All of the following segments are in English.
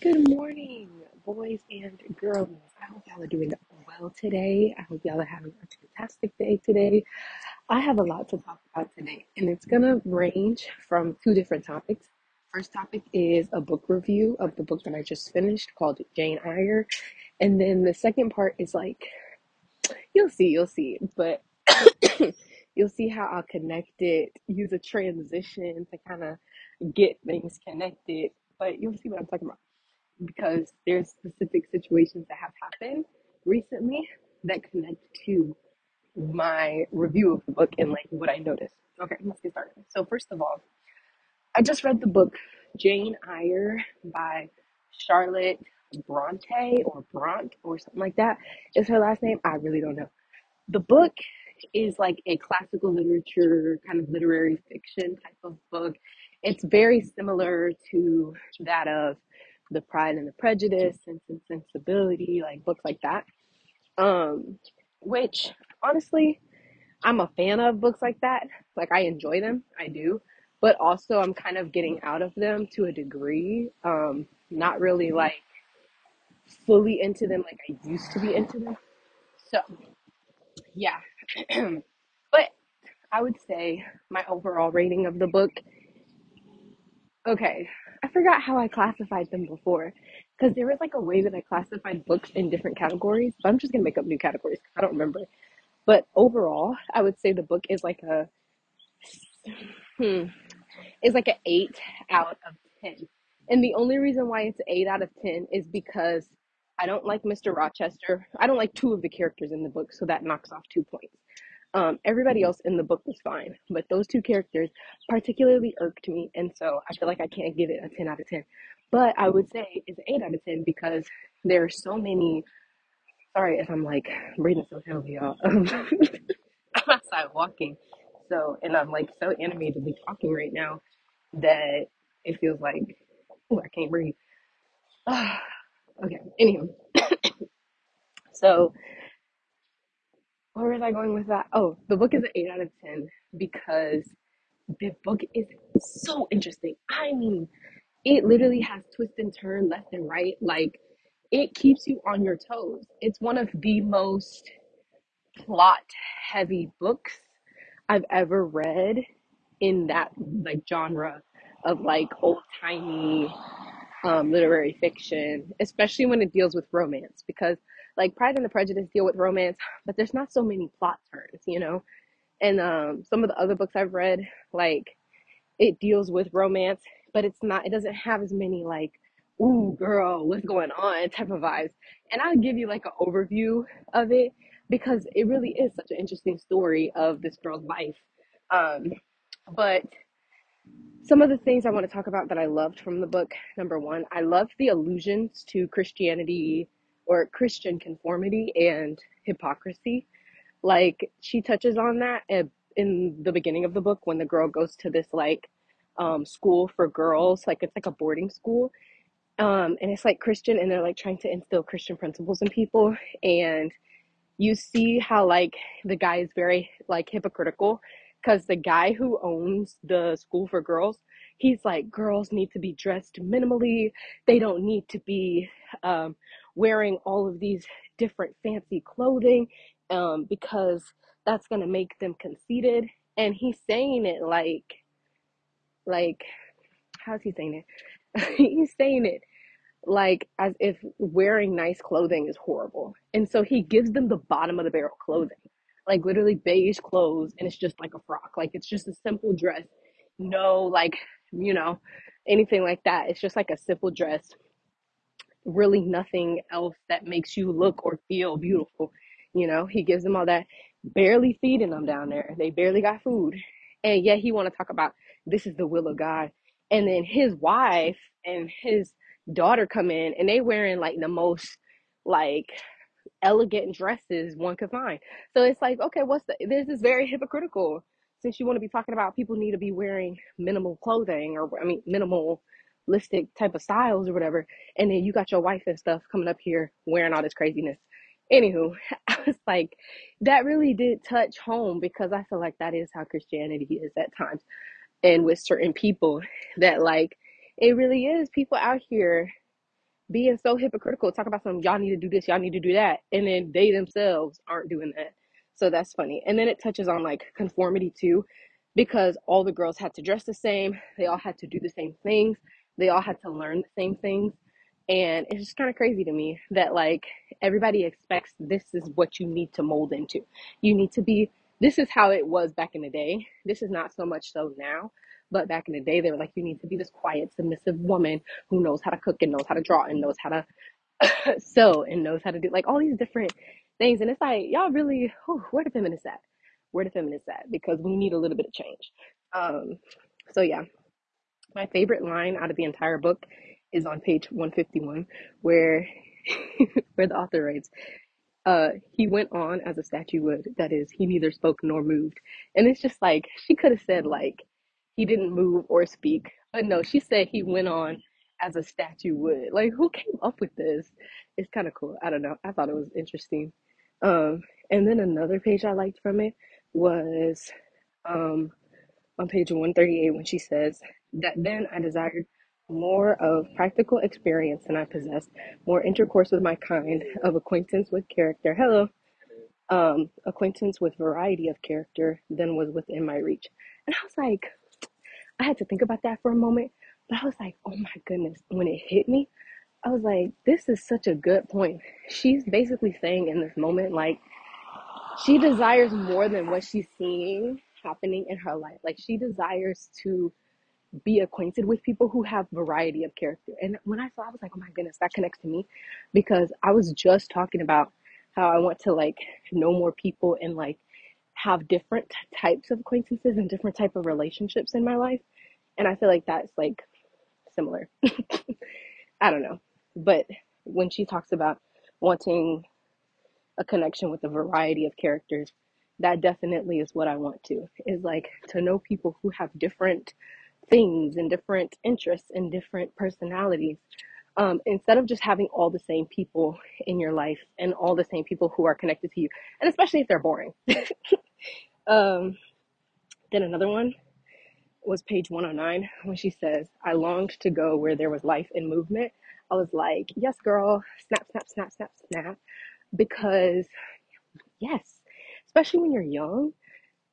Good morning, boys and girls. I hope y'all are doing well today. I hope y'all are having a fantastic day today. I have a lot to talk about today, and it's gonna range from two different topics. First topic is a book review of the book that I just finished called Jane Eyre, and then the second part is like you'll see, you'll see, but you'll see how I'll connect it, use a transition to kind of get things connected. But you'll see what I'm talking about because there's specific situations that have happened recently that connect to my review of the book and like what I noticed. Okay, let's get started. So first of all, I just read the book Jane Eyre by Charlotte Bronte or Bront or something like that. Is her last name? I really don't know. The book is like a classical literature kind of literary fiction type of book. It's very similar to that of The Pride and the Prejudice, and Sensibility, like books like that. Um, which honestly, I'm a fan of books like that. Like I enjoy them, I do. But also I'm kind of getting out of them to a degree. Um, not really like fully into them like I used to be into them. So yeah. but I would say my overall rating of the book, okay, I forgot how I classified them before. Because there was like a way that I classified books in different categories, but I'm just gonna make up new categories. I don't remember. But overall, I would say the book is like a hmm, is like an eight out of ten. And the only reason why it's eight out of ten is because I don't like Mr. Rochester. I don't like two of the characters in the book, so that knocks off two points. Um, everybody else in the book was fine, but those two characters particularly irked me, and so I feel like I can't give it a 10 out of 10. But I would say it's an 8 out of 10 because there are so many. Sorry if I'm like breathing so heavily, y'all. Um, I'm outside walking, so and I'm like so animatedly talking right now that it feels like oh I can't breathe. okay, anywho, so where was I going with that? Oh, the book is an 8 out of 10 because the book is so interesting. I mean, it literally has twist and turn left and right. Like it keeps you on your toes. It's one of the most plot heavy books I've ever read in that like genre of like old timey um, literary fiction, especially when it deals with romance, because like Pride and the Prejudice deal with romance, but there's not so many plot turns, you know. And um, some of the other books I've read, like it deals with romance, but it's not. It doesn't have as many like, "Ooh, girl, what's going on?" type of vibes. And I'll give you like an overview of it because it really is such an interesting story of this girl's life. Um, but some of the things I want to talk about that I loved from the book. Number one, I loved the allusions to Christianity or Christian conformity and hypocrisy. Like she touches on that at- in the beginning of the book when the girl goes to this like um, school for girls, like it's like a boarding school, um, and it's like Christian, and they're like trying to instill Christian principles in people, and you see how like the guy is very like hypocritical because the guy who owns the school for girls he's like girls need to be dressed minimally. They don't need to be um, wearing all of these different fancy clothing um, because that's going to make them conceited and he's saying it like like how's he saying it he's saying it like as if wearing nice clothing is horrible. And so he gives them the bottom of the barrel clothing, like literally beige clothes, and it's just like a frock. Like it's just a simple dress. No, like, you know, anything like that. It's just like a simple dress, really nothing else that makes you look or feel beautiful. You know, he gives them all that, barely feeding them down there. They barely got food. And yet he want to talk about this is the will of God. And then his wife and his daughter come in and they wearing like the most like elegant dresses one could find. So it's like, okay, what's the this is very hypocritical since you want to be talking about people need to be wearing minimal clothing or I mean type of styles or whatever. And then you got your wife and stuff coming up here wearing all this craziness. Anywho, I was like, that really did touch home because I feel like that is how Christianity is at times. And with certain people that like it really is people out here being so hypocritical, talk about some y'all need to do this, y'all need to do that, and then they themselves aren't doing that. So that's funny. And then it touches on like conformity too, because all the girls had to dress the same, they all had to do the same things, they all had to learn the same things. And it's just kind of crazy to me that like everybody expects this is what you need to mold into. You need to be this is how it was back in the day. This is not so much so now. But back in the day, they were like, you need to be this quiet, submissive woman who knows how to cook and knows how to draw and knows how to sew and knows how to do like all these different things. And it's like, y'all really, whew, where the feminists at? Where the feminists at? Because we need a little bit of change. Um, so yeah, my favorite line out of the entire book is on page 151, where where the author writes. Uh, he went on as a statue would. That is, he neither spoke nor moved. And it's just like she could have said like he didn't move or speak, but no, she said he went on as a statue would. Like who came up with this? It's kind of cool. I don't know. I thought it was interesting. Um, and then another page I liked from it was um on page 138 when she says that then I desired more of practical experience than I possessed, more intercourse with my kind, of acquaintance with character. Hello, um, acquaintance with variety of character than was within my reach. And I was like, I had to think about that for a moment, but I was like, oh my goodness, when it hit me, I was like, this is such a good point. She's basically saying in this moment, like, she desires more than what she's seeing happening in her life. Like, she desires to be acquainted with people who have variety of character. And when I saw, I was like, oh my goodness, that connects to me because I was just talking about how I want to like know more people and like have different types of acquaintances and different type of relationships in my life. And I feel like that's like similar. I don't know. But when she talks about wanting a connection with a variety of characters, that definitely is what I want to. Is like to know people who have different things and different interests and different personalities. Um, instead of just having all the same people in your life and all the same people who are connected to you, and especially if they're boring. um, then another one was page 109 when she says, I longed to go where there was life and movement. I was like, yes, girl, snap, snap, snap, snap, snap. Because, yes, especially when you're young,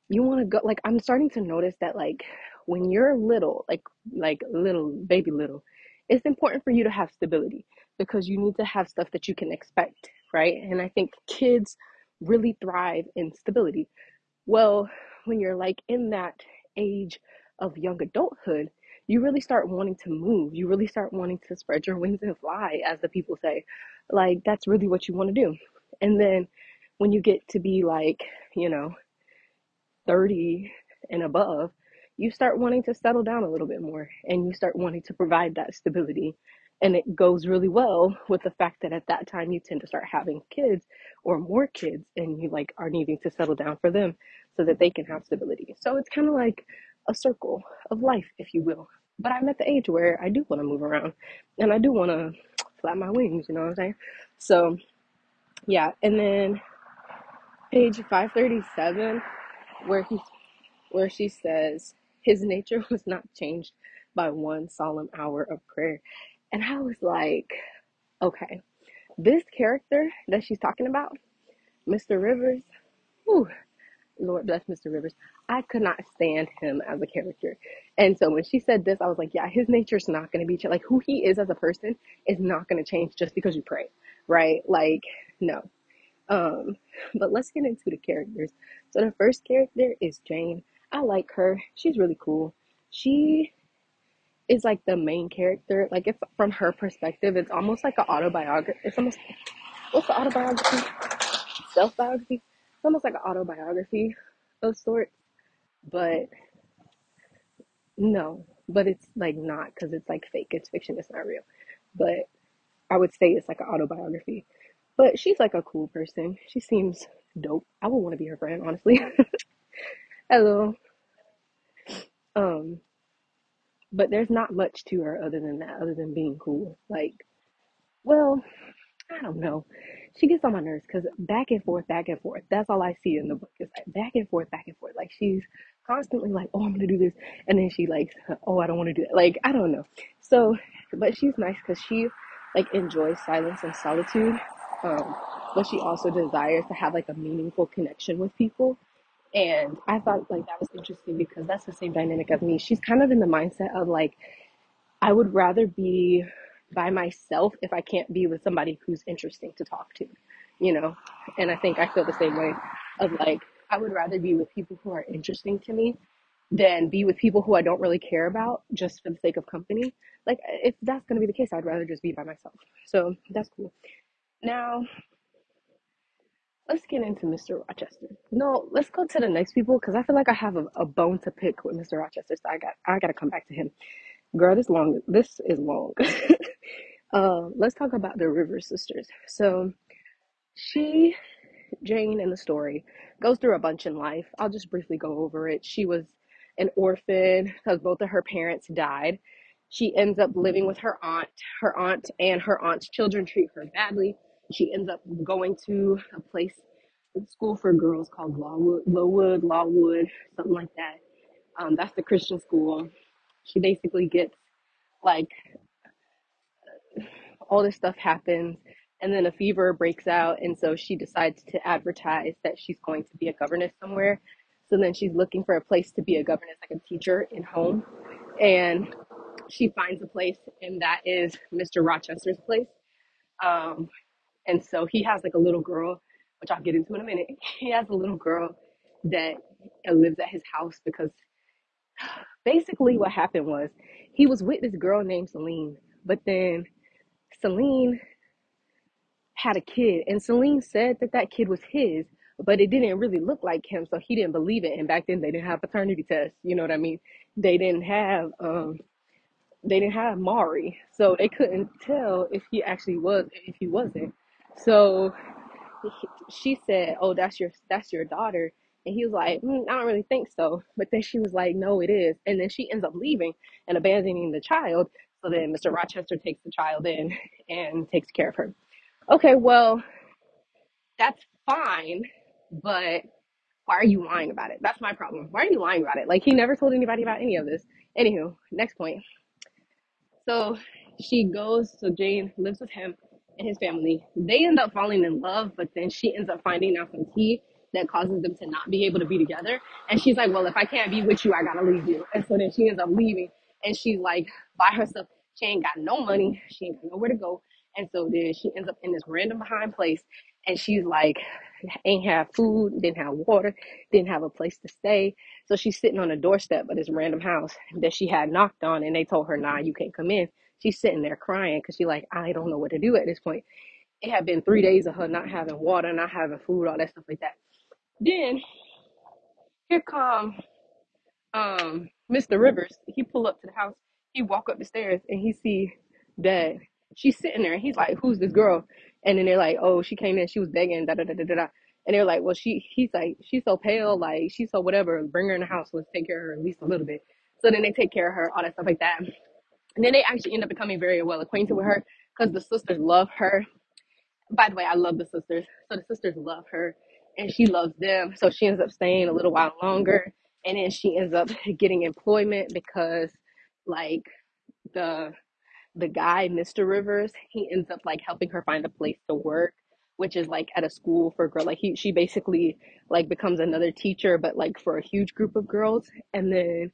you want to go like i'm starting to notice that like when you're little like like little baby little it's important for you to have stability because you need to have stuff that you can expect right? And i think kids really thrive in stability. Well when you're like in that age of young adulthood you really start wanting to move. You really start wanting to spread your wings and fly as the people say. Like that's really what you want to do. And then when you get to be like you know 30 and above, you start wanting to settle down a little bit more and you start wanting to provide that stability. And it goes really well with the fact that at that time you tend to start having kids or more kids and you like are needing to settle down for them so that they can have stability. So it's kind of like a circle of life, if you will. But I'm at the age where I do want to move around and I do want to flap my wings, you know what I'm saying? So yeah, and then page 537 where he where she says his nature was not changed by one solemn hour of prayer. And I was like, okay, this character that she's talking about, Mr. Rivers, whew, Lord bless Mr. Rivers. I could not stand him as a character. And so when she said this, I was like, yeah, his nature's not going to be changed. Like who he is as a person is not going to change just because you pray, right? Like, no. Um, but let's get into the characters. So the first character is Jane. I like her. She's really cool. She is like the main character. Like if from her perspective, it's almost like an autobiography. It's almost what's the autobiography? Self biography. It's almost like an autobiography of sorts. But no, but it's like not because it's like fake. It's fiction. It's not real. But I would say it's like an autobiography. But she's like a cool person. She seems dope. I would want to be her friend, honestly. Hello. Um, but there's not much to her other than that, other than being cool. Like, well, I don't know. She gets on my nerves because back and forth, back and forth. That's all I see in the book. It's like back and forth, back and forth. Like she's constantly like, "Oh, I'm gonna do this," and then she like, "Oh, I don't want to do that." Like I don't know. So, but she's nice because she like enjoys silence and solitude. Um, but she also desires to have like a meaningful connection with people. And I thought like that was interesting because that's the same dynamic of me. She's kind of in the mindset of like, I would rather be by myself if I can't be with somebody who's interesting to talk to, you know? And I think I feel the same way of like, I would rather be with people who are interesting to me than be with people who I don't really care about just for the sake of company. Like, if that's going to be the case, I'd rather just be by myself. So that's cool. Now, let's get into Mr. Rochester. No, let's go to the next people because I feel like I have a, a bone to pick with Mr. Rochester. So I got I got to come back to him. Girl, this long. This is long. uh, let's talk about the River sisters. So she Jane in the story goes through a bunch in life. I'll just briefly go over it. She was an orphan because both of her parents died. She ends up living with her aunt. Her aunt and her aunt's children treat her badly. She ends up going to a place, a school for girls called Lawwood, Lowwood, Lawwood, something like that. Um, that's the Christian school. She basically gets like all this stuff happens and then a fever breaks out and so she decides to advertise that she's going to be a governess somewhere so then she's looking for a place to be a governess like a teacher in home and she finds a place and that is mr rochester's place um, and so he has like a little girl which i'll get into in a minute he has a little girl that uh, lives at his house because basically what happened was he was with this girl named celine but then celine had a kid, and Celine said that that kid was his, but it didn't really look like him, so he didn't believe it. And back then, they didn't have paternity tests. You know what I mean? They didn't have um, they didn't have Maury, so they couldn't tell if he actually was if he wasn't. So he- she said, "Oh, that's your that's your daughter." And he was like, mm, I don't really think so. But then she was like, no, it is. And then she ends up leaving and abandoning the child. So then Mr. Rochester takes the child in and takes care of her. Okay, well, that's fine, but why are you lying about it? That's my problem. Why are you lying about it? Like he never told anybody about any of this. Anywho, next point. So she goes, so Jane lives with him and his family. They end up falling in love, but then she ends up finding out some tea that causes them to not be able to be together. And she's like, Well, if I can't be with you, I gotta leave you. And so then she ends up leaving and she's like by herself. She ain't got no money, she ain't got nowhere to go. And so then she ends up in this random behind place and she's like, ain't have food, didn't have water, didn't have a place to stay. So she's sitting on a doorstep of this random house that she had knocked on, and they told her, "Nah, you can't come in." She's sitting there crying because she's like, "I don't know what to do at this point." It had been three days of her not having water, not having food, all that stuff like that. Then here come um Mr. Rivers, he pull up to the house, he walk up the stairs and he see that she's sitting there and he's like, Who's this girl? And then they're like, Oh, she came in, she was begging, da da da da da. And they're like, Well she he's like, She's so pale, like she's so whatever, bring her in the house, let's take care of her at least a little bit. So then they take care of her, all that stuff like that. And then they actually end up becoming very well acquainted with her because the sisters love her by the way, I love the sisters. So the sisters love her and she loves them. So she ends up staying a little while longer and then she ends up getting employment because like the the guy, Mr. Rivers, he ends up like helping her find a place to work, which is like at a school for girls. Like he she basically like becomes another teacher but like for a huge group of girls and then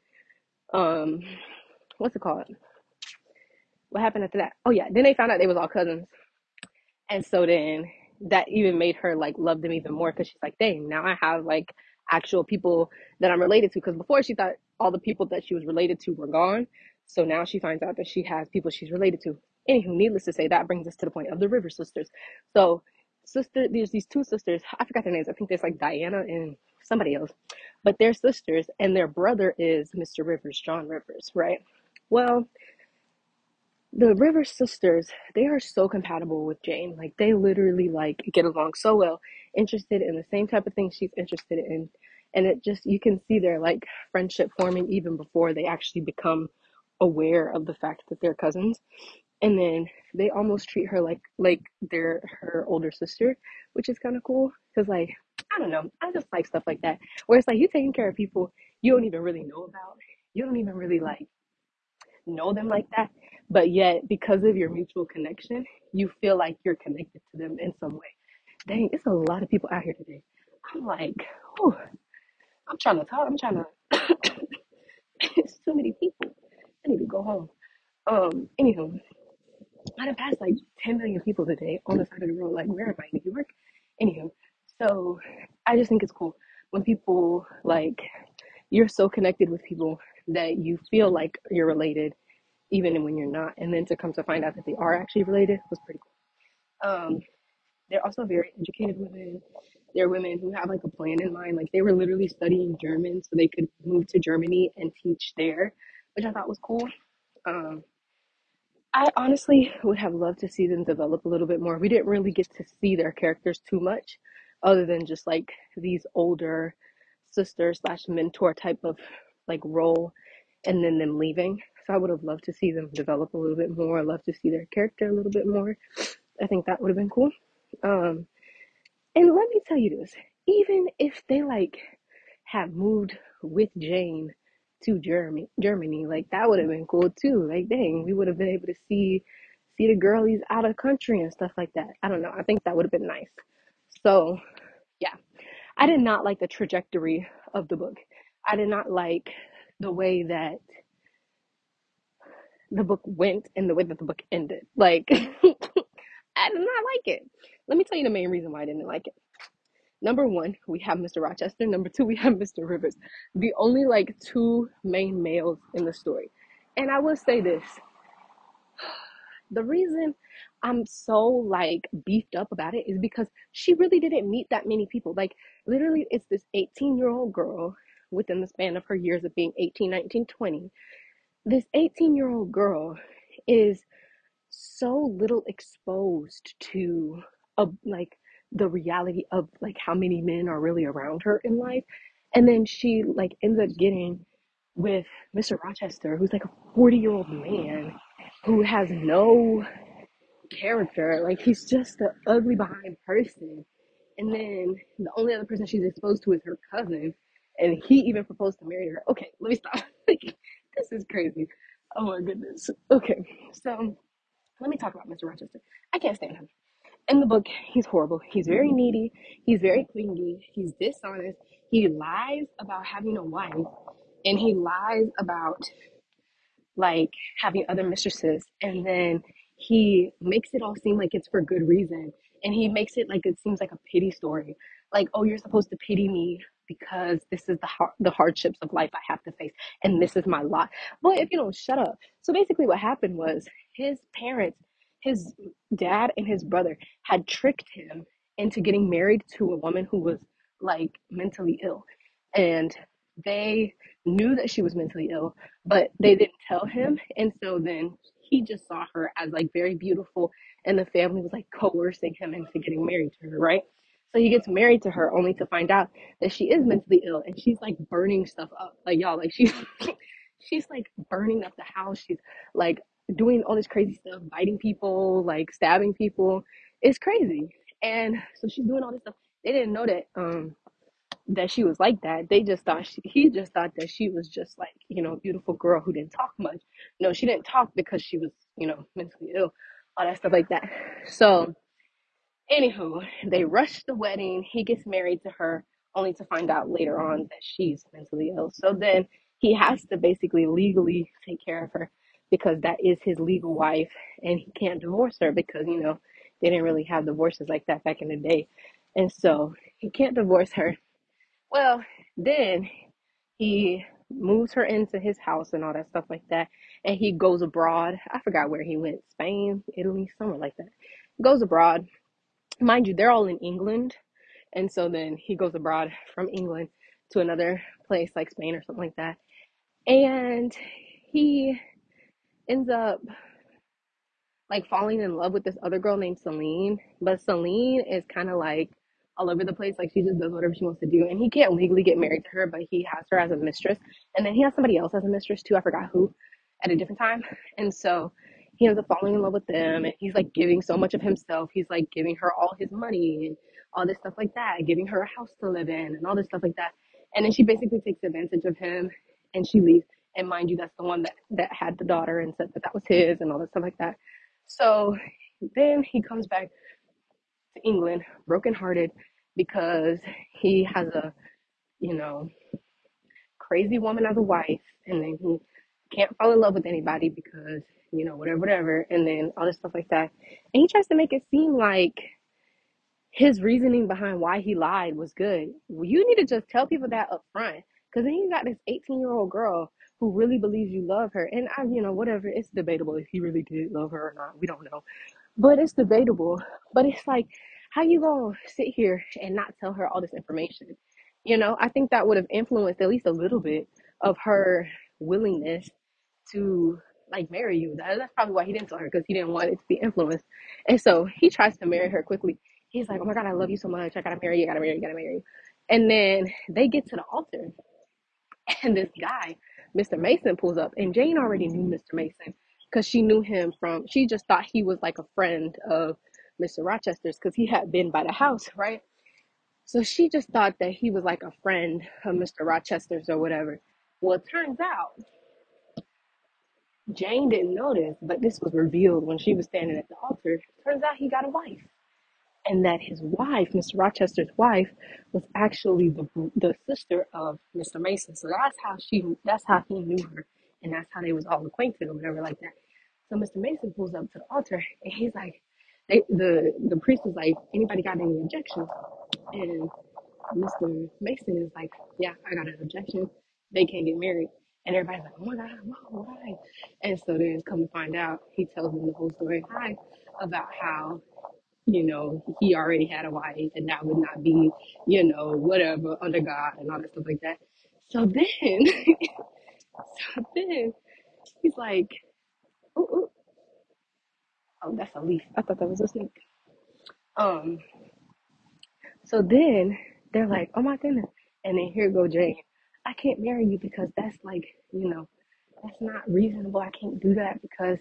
um what's it called? What happened after that? Oh yeah, then they found out they was all cousins And so then that even made her like love them even more because she's like, dang, now I have like actual people that I'm related to. Because before she thought all the people that she was related to were gone. So now she finds out that she has people she's related to. Anywho, needless to say, that brings us to the point of the River Sisters. So, sister, there's these two sisters. I forgot their names. I think there's like Diana and somebody else, but they're sisters, and their brother is Mr. Rivers, John Rivers, right? Well, the River sisters, they are so compatible with Jane. Like they literally like get along so well, interested in the same type of thing she's interested in. And it just you can see their like friendship forming even before they actually become aware of the fact that they're cousins. And then they almost treat her like like they're her older sister, which is kind of cool cuz like I don't know, I just like stuff like that. Where it's like you taking care of people you don't even really know about. You don't even really like know them like that, but yet because of your mutual connection, you feel like you're connected to them in some way. Dang, it's a lot of people out here today. I'm like, oh, I'm trying to talk. I'm trying to. it's too many people. I need to go home. Um, anywho, I done passed like 10 million people today on the side of the road. Like, where am I? in New York? Anywho, so I just think it's cool when people like you're so connected with people that you feel like you're related even when you're not, and then to come to find out that they are actually related was pretty cool. Um, they're also very educated women. They're women who have like a plan in mind. Like they were literally studying German so they could move to Germany and teach there, which I thought was cool. Um, I honestly would have loved to see them develop a little bit more. We didn't really get to see their characters too much, other than just like these older sister slash mentor type of like role, and then them leaving. So I would have loved to see them develop a little bit more. I love to see their character a little bit more. I think that would have been cool. Um, and let me tell you this: even if they like have moved with Jane to Germany, Germany, like that would have been cool too. Like, dang, we would have been able to see see the girlies out of country and stuff like that. I don't know. I think that would have been nice. So yeah, I did not like the trajectory of the book. I did not like the way that the book went and the way that the book ended. Like, I did not like it. Let me tell you the main reason why I didn't like it. Number one, we have Mr. Rochester. Number two, we have Mr. Rivers. The only like two main males in the story. And I will say this the reason I'm so like beefed up about it is because she really didn't meet that many people. Like, literally, it's this 18 year old girl within the span of her years of being 18, 19, 20. This 18 year old girl is so little exposed to a, like the reality of like how many men are really around her in life. And then she like ends up getting with mr rochester who's like a 40 year old man who has no character. Like he's just an ugly behind person. And then the only other person she's exposed to is her cousin. And he even proposed to marry her. Okay let me stop. Like this is crazy oh my goodness okay so let me talk about Mr. Rochester. I can't stand him. In the book, he's horrible. He's very needy. He's very clingy. He's dishonest. He lies about having a wife, and he lies about like having other mistresses and then he makes it all seem like it's for good reason and he makes it like it seems like a pity story like oh you're supposed to pity me because this is the har- the hardships of life I have to face and this is my lot boy if you don't shut up so basically what happened was his parents his dad and his brother had tricked him into getting married to a woman who was like mentally ill and they knew that she was mentally ill but they didn't tell him. And so then he just saw her as like very beautiful, and the family was like coercing him into getting married to her, right? So he gets married to her only to find out that she is mentally ill and she's like burning stuff up. Like y'all, like she's she's like burning up the house. She's like doing all this crazy stuff, biting people, like stabbing people. It's crazy. And so she's doing all this stuff. They didn't know that um that she was like that. They just thought she, he just thought that she was just like, you know, a beautiful girl who didn't talk much. No, she didn't talk because she was, you know, mentally ill, all that stuff like that. So, anywho, they rush the wedding. He gets married to her only to find out later on that she's mentally ill. So then he has to basically legally take care of her because that is his legal wife and he can't divorce her because, you know, they didn't really have divorces like that back in the day. And so he can't divorce her well, then he moves her into his house and all that stuff like that. And he goes abroad. I forgot where he went Spain, Italy, somewhere like that. Goes abroad. Mind you, they're all in England. And so then he goes abroad from England to another place like Spain or something like that. And he ends up like falling in love with this other girl named Celine. But Celine is kind of like all over the place. Like she just does whatever she wants to do. And he can't legally get married to her, but he has her as a mistress. And then he has somebody else as a mistress too. I forgot who at a different time. And so he ends up falling in love with them. And he's like giving so much of himself. He's like giving her all his money and all this stuff like that, giving her a house to live in and all this stuff like that. And then she basically takes advantage of him and she leaves. And mind you, that's the one that, that had the daughter and said that that was his and all that stuff like that. So then he comes back to England brokenhearted because he has a, you know, crazy woman as a wife. And then he can't fall in love with anybody because, you know, whatever, whatever. And then all this stuff like that. And he tries to make it seem like his reasoning behind why he lied was good. You need to just tell people that up front. Because then you got this 18 year old girl who really believes you love her. And I, you know, whatever, it's debatable if he really did love her or not. We don't know. But it's debatable. But it's like, how you gonna sit here and not tell her all this information? You know, I think that would have influenced at least a little bit of her willingness to like marry you. That, that's probably why he didn't tell her because he didn't want it to be influenced. And so he tries to marry her quickly. He's like, "Oh my God, I love you so much. I gotta marry you. I gotta marry you. I gotta marry you." And then they get to the altar, and this guy, Mr. Mason, pulls up, and Jane already knew Mr. Mason because she knew him from. She just thought he was like a friend of Mr. Rochester's because he had been by the house, right? So she just thought that he was like a friend of Mr. Rochester's or whatever. Well, it turns out Jane didn't notice, but this was revealed when she was standing at the altar. Turns out he got a wife, and that his wife, Mr. Rochester's wife, was actually the the sister of Mr. Mason. So that's how she, that's how he knew her, and that's how they was all acquainted or whatever like that. So Mr. Mason pulls up to the altar, and he's like, they, the the priest is like, anybody got any objections? And Mr. Mason is like, yeah, I got an objection. They can't get married. And everybody's like, oh my God, why? And so then come to find out, he tells them the whole story hi, about how, you know, he already had a wife and that would not be, you know, whatever, under God and all that stuff like that. So then, so then he's like, oh, oh, oh, that's a leaf. I thought that was a snake. Um, So then they're like, oh my goodness. And then here go Jane. I can't marry you because that's like, you know, that's not reasonable. I can't do that because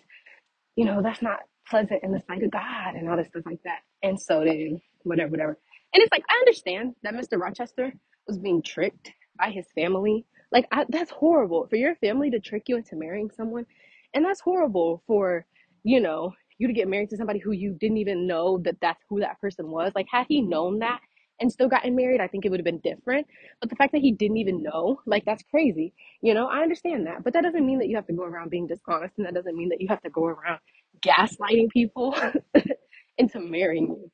you know, that's not pleasant in the sight of God and all this stuff like that. And so then, whatever, whatever. And it's like, I understand that Mr. Rochester was being tricked by his family. Like, I, that's horrible for your family to trick you into marrying someone. And that's horrible for, you know, you to get married to somebody who you didn't even know that that's who that person was. Like, had he known that and still gotten married, I think it would have been different. But the fact that he didn't even know, like, that's crazy. You know, I understand that. But that doesn't mean that you have to go around being dishonest. And that doesn't mean that you have to go around gaslighting people into marrying you.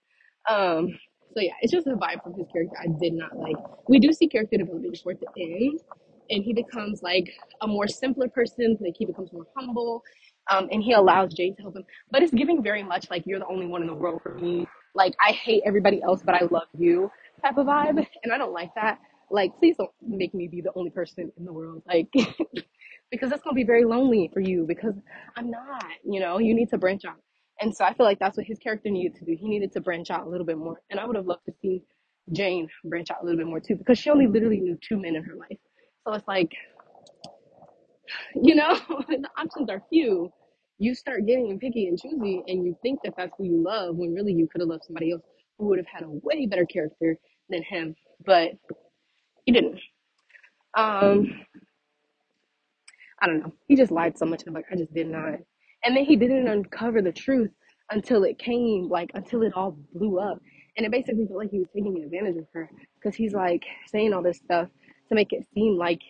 Um, so yeah, it's just a vibe from his character I did not like. We do see character development towards the end, and he becomes like a more simpler person. Like he becomes more humble, um, and he allows Jade to help him. But it's giving very much like you're the only one in the world for me. Like I hate everybody else, but I love you type of vibe, and I don't like that. Like please don't make me be the only person in the world. Like because that's gonna be very lonely for you because I'm not, you know, you need to branch out. And so I feel like that's what his character needed to do. He needed to branch out a little bit more. And I would have loved to see Jane branch out a little bit more too, because she only literally knew two men in her life. So it's like, you know, the options are few. You start getting picky and choosy, and you think that that's who you love when really you could have loved somebody else who would have had a way better character than him. But he didn't. Um, I don't know. He just lied so much. And I'm like, I just did not. And then he didn't uncover the truth until it came, like, until it all blew up. And it basically felt like he was taking advantage of her because he's like saying all this stuff to make it seem like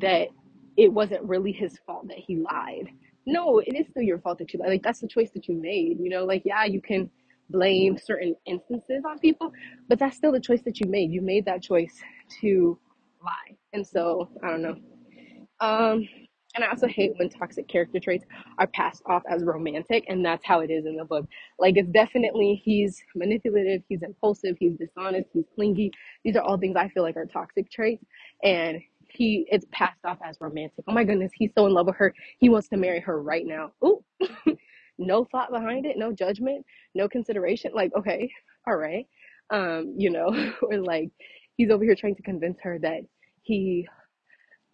that it wasn't really his fault that he lied. No, it is still your fault that you lied. Like, that's the choice that you made. You know, like, yeah, you can blame certain instances on people, but that's still the choice that you made. You made that choice to lie. And so, I don't know. Um, and I also hate when toxic character traits are passed off as romantic, and that's how it is in the book. Like it's definitely he's manipulative, he's impulsive, he's dishonest, he's clingy. These are all things I feel like are toxic traits, and he it's passed off as romantic. Oh my goodness, he's so in love with her. He wants to marry her right now. Ooh, no thought behind it, no judgment, no consideration. Like okay, all right, um, you know, or like he's over here trying to convince her that he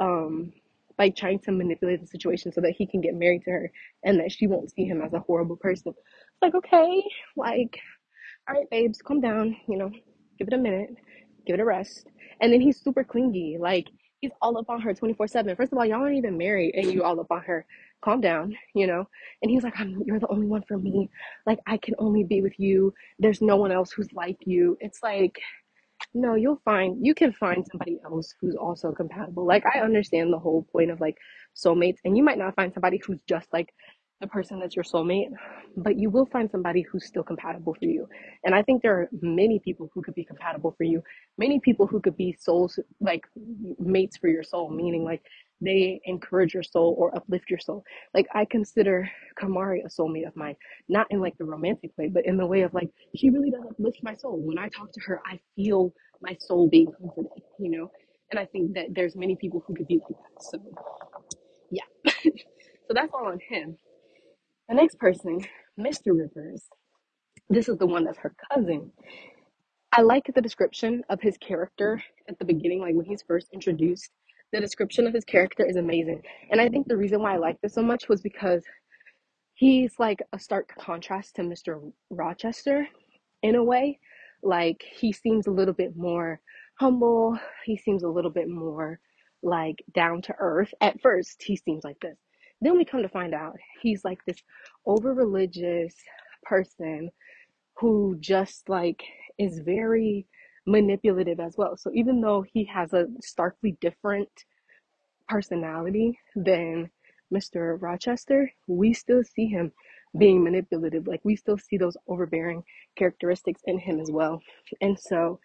um like trying to manipulate the situation so that he can get married to her and that she won't see him as a horrible person. It's like, okay, like, all right, babes, calm down, you know, give it a minute, give it a rest. And then he's super clingy. Like, He's all up on her 24 7. First of all, y'all aren't even married and you all up on her. Calm down, you know? And he's like, I'm, You're the only one for me. Like, I can only be with you. There's no one else who's like you. It's like, no, you'll find you can find somebody else who's also compatible. Like I understand the whole point of like soulmates, and you might not find somebody who's just like the person that's your soulmate, but you will find somebody who's still compatible for you. And I think there are many people who could be compatible for you, many people who could be souls like mates for your soul, meaning like they encourage your soul or uplift your soul. Like I consider Kamari a soulmate of mine, not in like the romantic way, but in the way of like she really does uplift my soul. When I talk to her, I feel my soul being comforted, you know? And I think that there's many people who could be like that. So yeah. so that's all on him. The next person, Mr. Rivers. This is the one that's her cousin. I like the description of his character at the beginning, like when he's first introduced. The description of his character is amazing. And I think the reason why I like this so much was because he's like a stark contrast to Mr. Rochester in a way. Like he seems a little bit more humble. He seems a little bit more like down to earth. At first, he seems like this. Then we come to find out he's like this over religious person who just like is very manipulative as well. So even though he has a starkly different personality than Mr. Rochester, we still see him being manipulative. Like we still see those overbearing characteristics in him as well. And so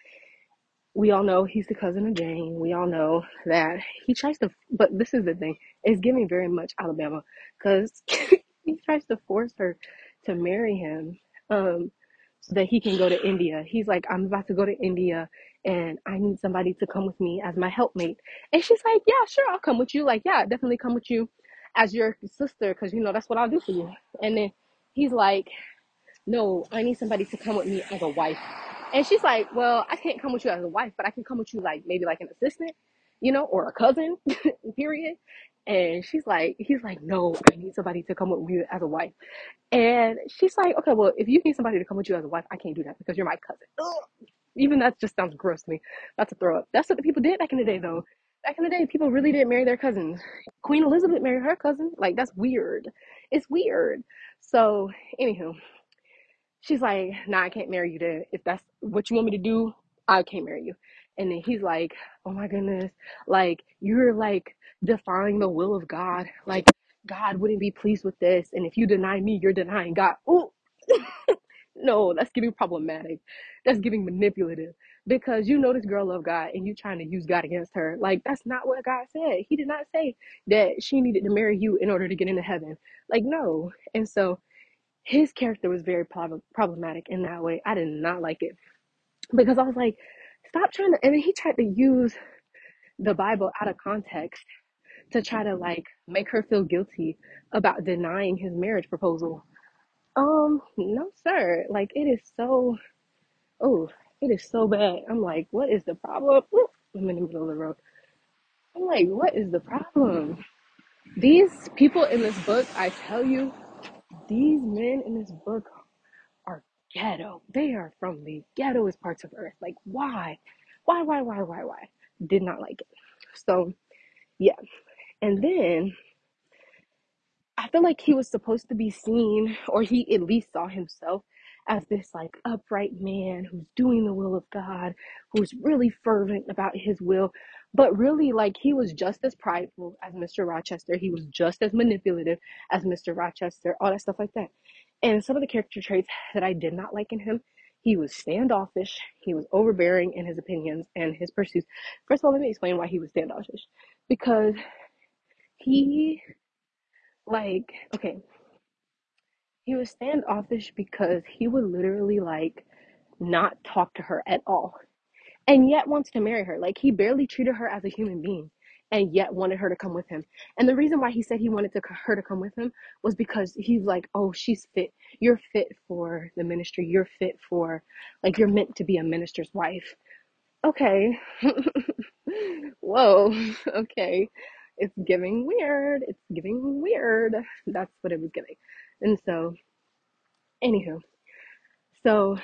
we all know he's the cousin of Jane. We all know that he tries to, but this is the thing, it's giving very much Alabama because he tries to force her to marry him um, so that he can go to India. He's like, I'm about to go to India and I need somebody to come with me as my helpmate. And she's like, Yeah, sure, I'll come with you. Like, yeah, definitely come with you as your sister because you know that's what I'll do for you. And then he's like, no, I need somebody to come with me as a wife. And she's like, well, I can't come with you as a wife, but I can come with you like maybe like an assistant, you know, or a cousin, period. And she's like, he's like, no, I need somebody to come with me as a wife. And she's like, okay, well, if you need somebody to come with you as a wife, I can't do that because you're my cousin. Ugh. Even that just sounds gross to me. That's a throw up. That's what the people did back in the day, though. Back in the day, people really didn't marry their cousins. Queen Elizabeth married her cousin. Like, that's weird. It's weird. So, anywho, She's like, nah, I can't marry you then. If that's what you want me to do, I can't marry you. And then he's like, oh my goodness, like you're like defying the will of God. Like God wouldn't be pleased with this. And if you deny me, you're denying God. Oh, no, that's giving problematic. That's giving manipulative. Because you know this girl love God and you trying to use God against her. Like that's not what God said. He did not say that she needed to marry you in order to get into heaven. Like no. And so his character was very prob- problematic in that way. I did not like it because I was like, stop trying to. And then he tried to use the Bible out of context to try to like make her feel guilty about denying his marriage proposal. Um, no, sir. Like it is so. Oh, it is so bad. I'm like, what is the problem? I'm in the middle of the road. I'm like, what is the problem? These people in this book, I tell you, these men in this book are ghetto. They are from the ghettoest parts of earth. Like, why? Why, why, why, why, why? Did not like it. So, yeah. And then I feel like he was supposed to be seen, or he at least saw himself as this like upright man who's doing the will of God, who's really fervent about his will. But really, like, he was just as prideful as Mr. Rochester. He was just as manipulative as Mr. Rochester, all that stuff like that. And some of the character traits that I did not like in him, he was standoffish, he was overbearing in his opinions and his pursuits. First of all, let me explain why he was standoffish. Because he, like, okay, he was standoffish because he would literally, like, not talk to her at all and yet wants to marry her. Like he barely treated her as a human being and yet wanted her to come with him. And the reason why he said he wanted to, her to come with him was because he's like, "Oh, she's fit. You're fit for the ministry. You're fit for like you're meant to be a minister's wife." Okay. Whoa. Okay. It's giving weird. It's giving weird. That's what it was giving. And so, anywho, So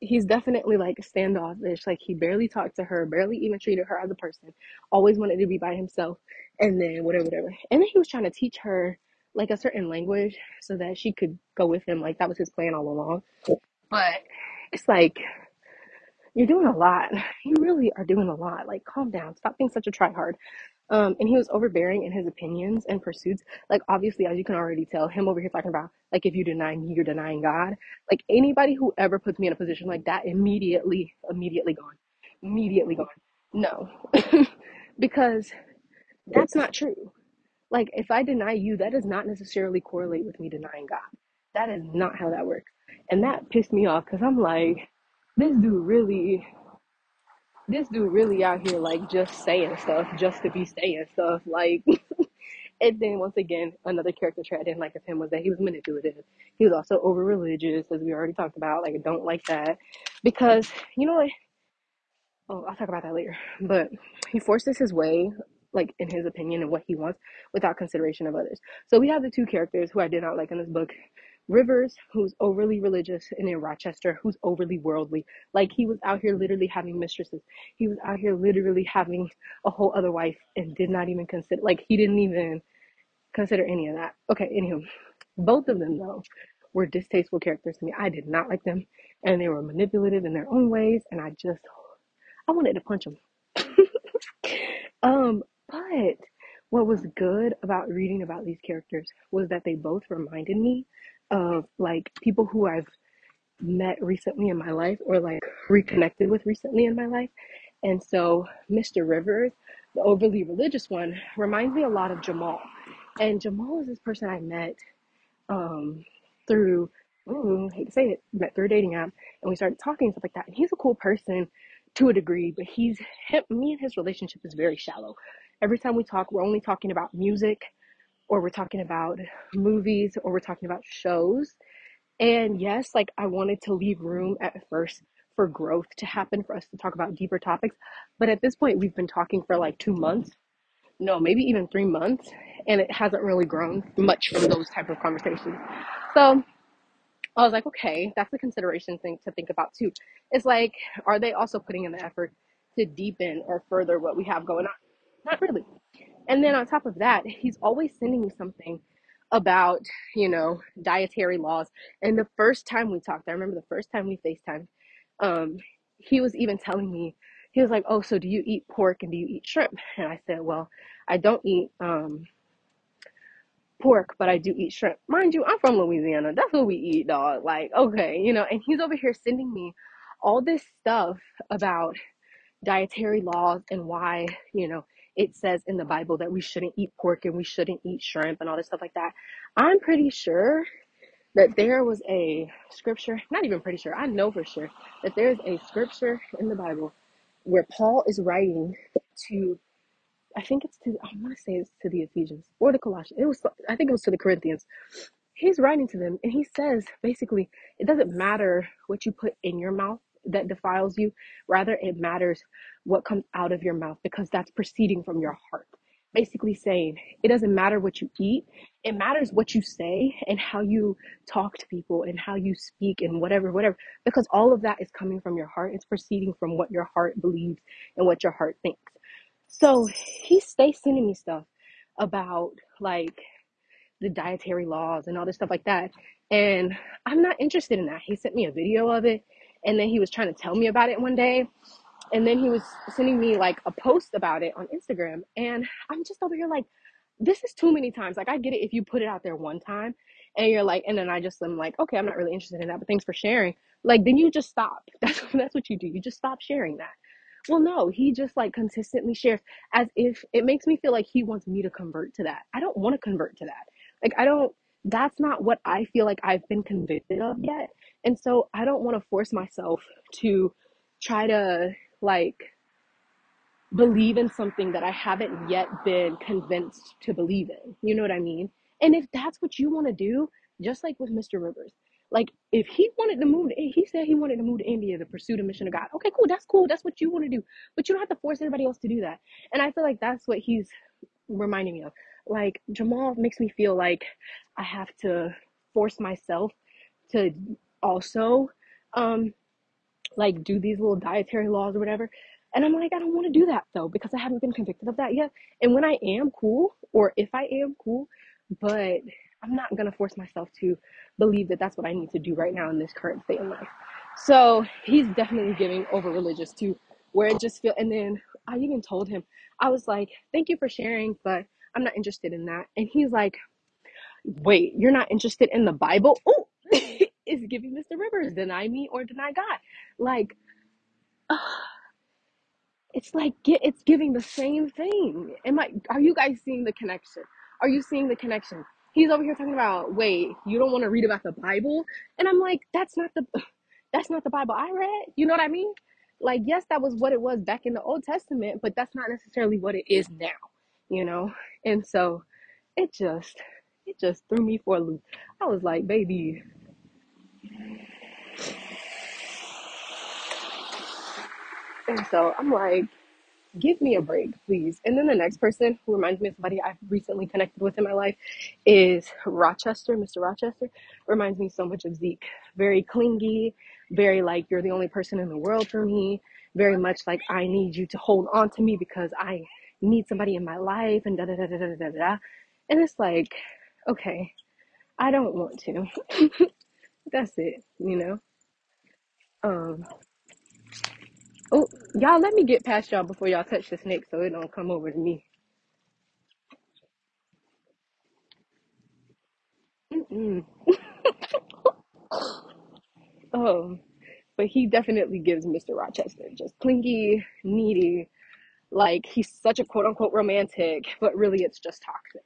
he's definitely like standoffish. Like he barely talked to her, barely even treated her as a person. Always wanted to be by himself, and then whatever, whatever. And then he was trying to teach her like a certain language so that she could go with him. Like that was his plan all along. But it's like you're doing a lot. You really are doing a lot. Like calm down. Stop being such a tryhard. Um, and he was overbearing in his opinions and pursuits. Like obviously, as you can already tell, him over here talking about like if you deny me, you're denying God. Like anybody who ever puts me in a position like that, immediately, immediately gone, immediately gone. No, because that's not true. Like if I deny you, that does not necessarily correlate with me denying God. That is not how that works. And that pissed me off because I'm like, this dude really this dude really out here like just saying stuff just to be saying stuff like and then once again another character trait I didn't like of him was that he was manipulative. He was also over religious as we already talked about like I don't like that because you know what? Oh I'll talk about that later. But he forces his way like in his opinion and what he wants without consideration of others. So we have the two characters who I did not like in this book Rivers, who's overly religious, and in Rochester, who's overly worldly. Like he was out here literally having mistresses. He was out here literally having a whole other wife and did not even consider, like, he didn't even consider any of that. Okay, anywho, both of them, though, were distasteful characters to me. I did not like them, and they were manipulative in their own ways, and I just, I wanted to punch them. um, but what was good about reading about these characters was that they both reminded me of like people who I've met recently in my life or like reconnected with recently in my life. And so Mr. Rivers, the overly religious one, reminds me a lot of Jamal. And Jamal is this person I met um, through, ooh, I hate to say it, met through a dating app, and we started talking and stuff like that. And he's a cool person to a degree, but he's him, me and his relationship is very shallow. Every time we talk, we're only talking about music, or we're talking about movies, or we're talking about shows. And yes, like I wanted to leave room at first for growth to happen for us to talk about deeper topics. But at this point, we've been talking for like two months, no, maybe even three months, and it hasn't really grown much from those type of conversations. So I was like, okay, that's a consideration thing to think about too. It's like, are they also putting in the effort to deepen or further what we have going on? Not really. And then on top of that, he's always sending me something about, you know, dietary laws. And the first time we talked, I remember the first time we FaceTimed, um, he was even telling me, he was like, Oh, so do you eat pork and do you eat shrimp? And I said, Well, I don't eat um pork, but I do eat shrimp. Mind you, I'm from Louisiana. That's what we eat, dog. Like, okay, you know, and he's over here sending me all this stuff about dietary laws and why, you know, it says in the Bible that we shouldn't eat pork and we shouldn't eat shrimp and all this stuff like that. I'm pretty sure that there was a scripture, not even pretty sure, I know for sure that there's a scripture in the Bible where Paul is writing to, I think it's to, I want to say it's to the Ephesians or the Colossians. It was, I think it was to the Corinthians he's writing to them and he says basically it doesn't matter what you put in your mouth that defiles you rather it matters what comes out of your mouth because that's proceeding from your heart basically saying it doesn't matter what you eat it matters what you say and how you talk to people and how you speak and whatever whatever because all of that is coming from your heart it's proceeding from what your heart believes and what your heart thinks so he stays sending me stuff about like the dietary laws and all this stuff like that. And I'm not interested in that. He sent me a video of it and then he was trying to tell me about it one day. And then he was sending me like a post about it on Instagram. And I'm just over here like, this is too many times. Like, I get it if you put it out there one time and you're like, and then I just am like, okay, I'm not really interested in that, but thanks for sharing. Like, then you just stop. That's, that's what you do. You just stop sharing that. Well, no, he just like consistently shares as if it makes me feel like he wants me to convert to that. I don't want to convert to that. Like, I don't, that's not what I feel like I've been convicted of yet. And so I don't want to force myself to try to like believe in something that I haven't yet been convinced to believe in. You know what I mean? And if that's what you want to do, just like with Mr. Rivers, like if he wanted to move, to, he said he wanted to move to India to pursue the mission of God. Okay, cool, that's cool. That's what you want to do, but you don't have to force anybody else to do that. And I feel like that's what he's reminding me of. Like Jamal makes me feel like I have to force myself to also um like do these little dietary laws or whatever. And I'm like, I don't want to do that though because I haven't been convicted of that yet. And when I am cool, or if I am cool, but I'm not gonna force myself to believe that that's what I need to do right now in this current state of life. So he's definitely giving over religious too, where it just feel. And then I even told him, I was like, thank you for sharing, but I'm not interested in that. And he's like, wait, you're not interested in the Bible? Oh, it's giving Mr. Rivers, deny me or deny God. Like it's like get it's giving the same thing. Am I are you guys seeing the connection? Are you seeing the connection? He's over here talking about, wait, you don't want to read about the Bible? And I'm like, that's not the that's not the Bible I read. You know what I mean? Like, yes, that was what it was back in the Old Testament, but that's not necessarily what it is now, you know? And so it just it just threw me for a loop. I was like, baby. And so I'm like, give me a break, please. And then the next person who reminds me of somebody I've recently connected with in my life is Rochester. Mr. Rochester reminds me so much of Zeke. Very clingy, very like, you're the only person in the world for me. Very much like, I need you to hold on to me because I need somebody in my life and da da da da da da. And it's like, okay, I don't want to. That's it, you know? Um, oh, y'all let me get past y'all before y'all touch the snake so it don't come over to me. Mm-mm. Oh, but he definitely gives Mr. Rochester just clingy, needy. Like he's such a quote unquote romantic, but really it's just toxic.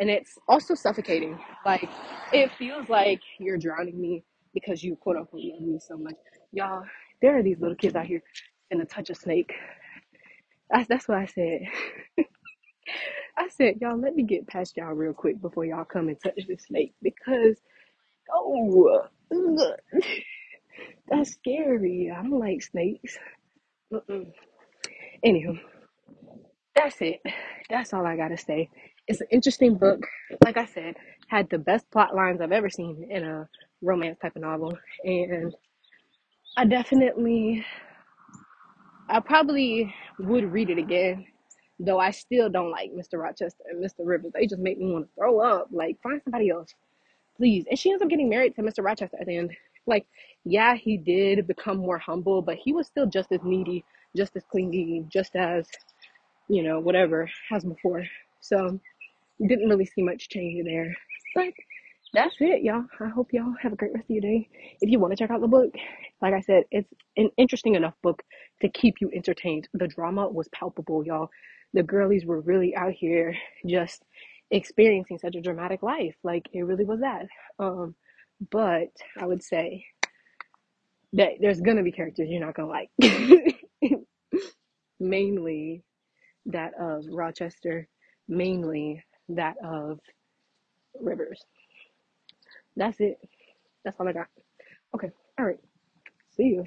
And it's also suffocating. Like it feels like you're drowning me because you quote unquote love me so much. Y'all, there are these little kids out here finna touch a snake. That's that's what I said. I said, y'all let me get past y'all real quick before y'all come and touch this snake because oh ugh, that's scary. I don't like snakes. Mm-mm. Anywho, that's it. That's all I gotta say. It's an interesting book. Like I said, had the best plot lines I've ever seen in a romance type of novel, and I definitely, I probably would read it again. Though I still don't like Mr. Rochester and Mr. Rivers. They just make me want to throw up. Like, find somebody else, please. And she ends up getting married to Mr. Rochester at the end. Like, yeah, he did become more humble, but he was still just as needy, just as clingy, just as you know, whatever as before. So didn't really see much change there. But that's it, y'all. I hope y'all have a great rest of your day. If you want to check out the book, like I said, it's an interesting enough book to keep you entertained. The drama was palpable, y'all. The girlies were really out here just experiencing such a dramatic life. Like it really was that. Um, but I would say that there's gonna be characters you're not gonna like. Mainly that of Rochester, mainly that of Rivers. That's it. That's all I got. Okay. All right. See you.